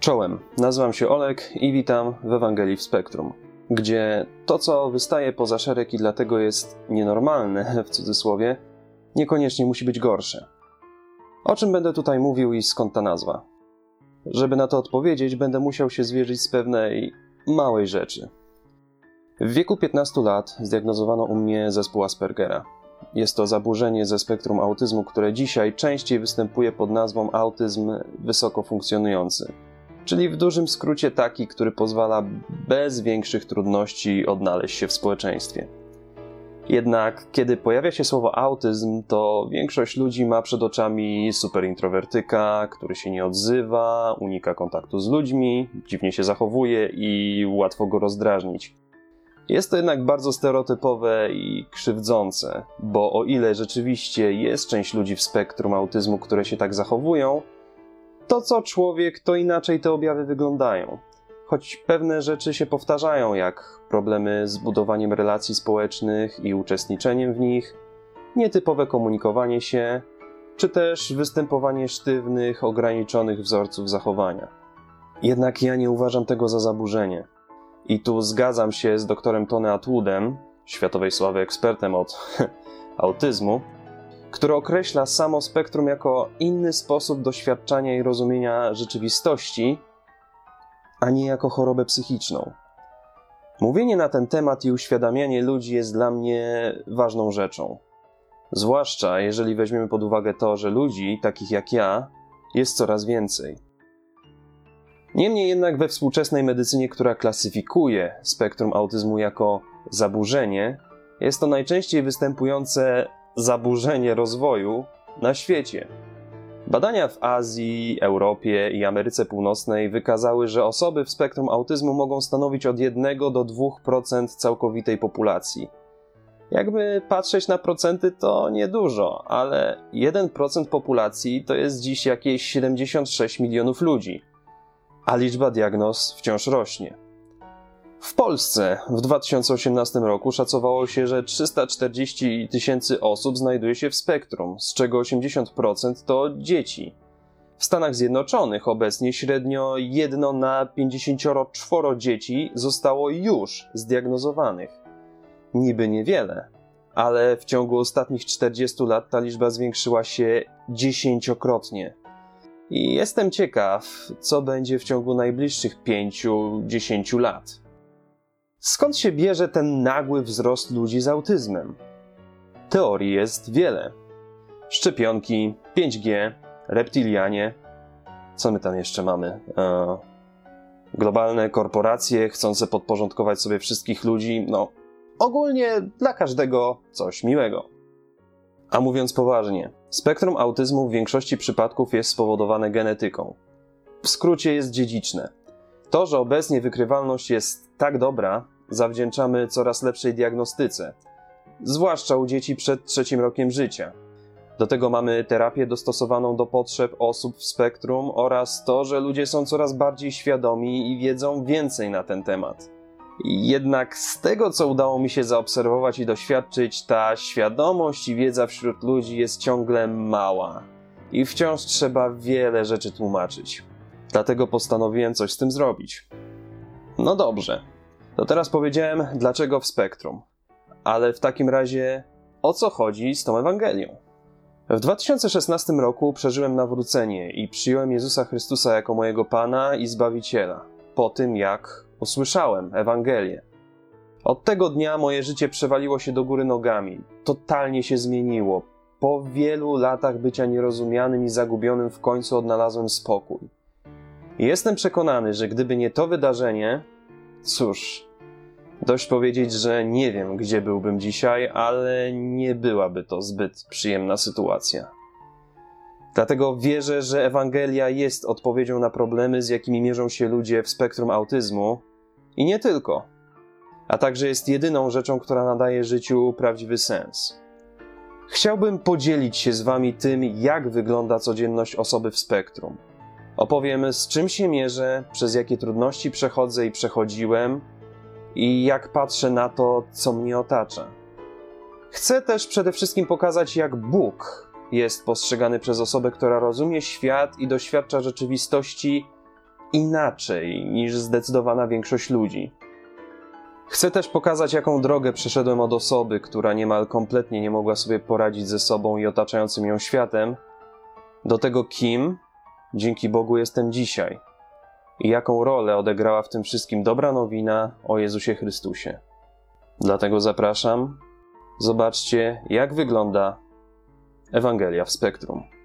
Czołem, nazywam się Olek i witam w Ewangelii w Spektrum, gdzie to, co wystaje poza szereg i dlatego jest nienormalne, w cudzysłowie, niekoniecznie musi być gorsze. O czym będę tutaj mówił i skąd ta nazwa? Żeby na to odpowiedzieć, będę musiał się zwierzyć z pewnej małej rzeczy. W wieku 15 lat zdiagnozowano u mnie zespół Aspergera. Jest to zaburzenie ze spektrum autyzmu, które dzisiaj częściej występuje pod nazwą autyzm wysoko funkcjonujący czyli w dużym skrócie taki, który pozwala bez większych trudności odnaleźć się w społeczeństwie. Jednak kiedy pojawia się słowo autyzm, to większość ludzi ma przed oczami superintrowertyka, który się nie odzywa, unika kontaktu z ludźmi, dziwnie się zachowuje i łatwo go rozdrażnić. Jest to jednak bardzo stereotypowe i krzywdzące, bo o ile rzeczywiście jest część ludzi w spektrum autyzmu, które się tak zachowują, to co człowiek, to inaczej te objawy wyglądają. Choć pewne rzeczy się powtarzają, jak problemy z budowaniem relacji społecznych i uczestniczeniem w nich, nietypowe komunikowanie się, czy też występowanie sztywnych, ograniczonych wzorców zachowania. Jednak ja nie uważam tego za zaburzenie. I tu zgadzam się z doktorem Tony Atwoodem, światowej sławy ekspertem od autyzmu, który określa samo spektrum jako inny sposób doświadczania i rozumienia rzeczywistości, a nie jako chorobę psychiczną. Mówienie na ten temat i uświadamianie ludzi jest dla mnie ważną rzeczą. Zwłaszcza jeżeli weźmiemy pod uwagę to, że ludzi, takich jak ja, jest coraz więcej. Niemniej jednak we współczesnej medycynie, która klasyfikuje spektrum autyzmu jako zaburzenie, jest to najczęściej występujące zaburzenie rozwoju na świecie. Badania w Azji, Europie i Ameryce Północnej wykazały, że osoby w spektrum autyzmu mogą stanowić od 1 do 2% całkowitej populacji. Jakby patrzeć na procenty, to niedużo, ale 1% populacji to jest dziś jakieś 76 milionów ludzi, a liczba diagnoz wciąż rośnie. W Polsce w 2018 roku szacowało się, że 340 tysięcy osób znajduje się w spektrum, z czego 80% to dzieci. W Stanach Zjednoczonych obecnie średnio 1 na 54 dzieci zostało już zdiagnozowanych. Niby niewiele, ale w ciągu ostatnich 40 lat ta liczba zwiększyła się dziesięciokrotnie. I jestem ciekaw, co będzie w ciągu najbliższych 5-10 lat. Skąd się bierze ten nagły wzrost ludzi z autyzmem? Teorii jest wiele. Szczepionki, 5G, reptilianie. Co my tam jeszcze mamy? E, globalne korporacje chcące podporządkować sobie wszystkich ludzi. No, ogólnie dla każdego coś miłego. A mówiąc poważnie, spektrum autyzmu w większości przypadków jest spowodowane genetyką. W skrócie jest dziedziczne. To, że obecnie wykrywalność jest tak dobra, zawdzięczamy coraz lepszej diagnostyce, zwłaszcza u dzieci przed trzecim rokiem życia. Do tego mamy terapię dostosowaną do potrzeb osób w spektrum oraz to, że ludzie są coraz bardziej świadomi i wiedzą więcej na ten temat. Jednak z tego, co udało mi się zaobserwować i doświadczyć, ta świadomość i wiedza wśród ludzi jest ciągle mała i wciąż trzeba wiele rzeczy tłumaczyć. Dlatego postanowiłem coś z tym zrobić. No dobrze, to teraz powiedziałem, dlaczego w spektrum. Ale w takim razie, o co chodzi z tą Ewangelią? W 2016 roku przeżyłem nawrócenie i przyjąłem Jezusa Chrystusa jako mojego Pana i Zbawiciela, po tym jak usłyszałem Ewangelię. Od tego dnia moje życie przewaliło się do góry nogami, totalnie się zmieniło. Po wielu latach bycia nierozumianym i zagubionym w końcu odnalazłem spokój. I jestem przekonany, że gdyby nie to wydarzenie, cóż, Dość powiedzieć, że nie wiem, gdzie byłbym dzisiaj, ale nie byłaby to zbyt przyjemna sytuacja. Dlatego wierzę, że Ewangelia jest odpowiedzią na problemy, z jakimi mierzą się ludzie w spektrum autyzmu i nie tylko, a także jest jedyną rzeczą, która nadaje życiu prawdziwy sens. Chciałbym podzielić się z Wami tym, jak wygląda codzienność osoby w spektrum. Opowiem, z czym się mierzę, przez jakie trudności przechodzę i przechodziłem i jak patrzę na to, co mnie otacza. Chcę też przede wszystkim pokazać, jak Bóg jest postrzegany przez osobę, która rozumie świat i doświadcza rzeczywistości inaczej niż zdecydowana większość ludzi. Chcę też pokazać, jaką drogę przeszedłem od osoby, która niemal kompletnie nie mogła sobie poradzić ze sobą i otaczającym ją światem, do tego, kim dzięki Bogu jestem dzisiaj i jaką rolę odegrała w tym wszystkim dobra nowina o Jezusie Chrystusie. Dlatego zapraszam, zobaczcie, jak wygląda Ewangelia w spektrum.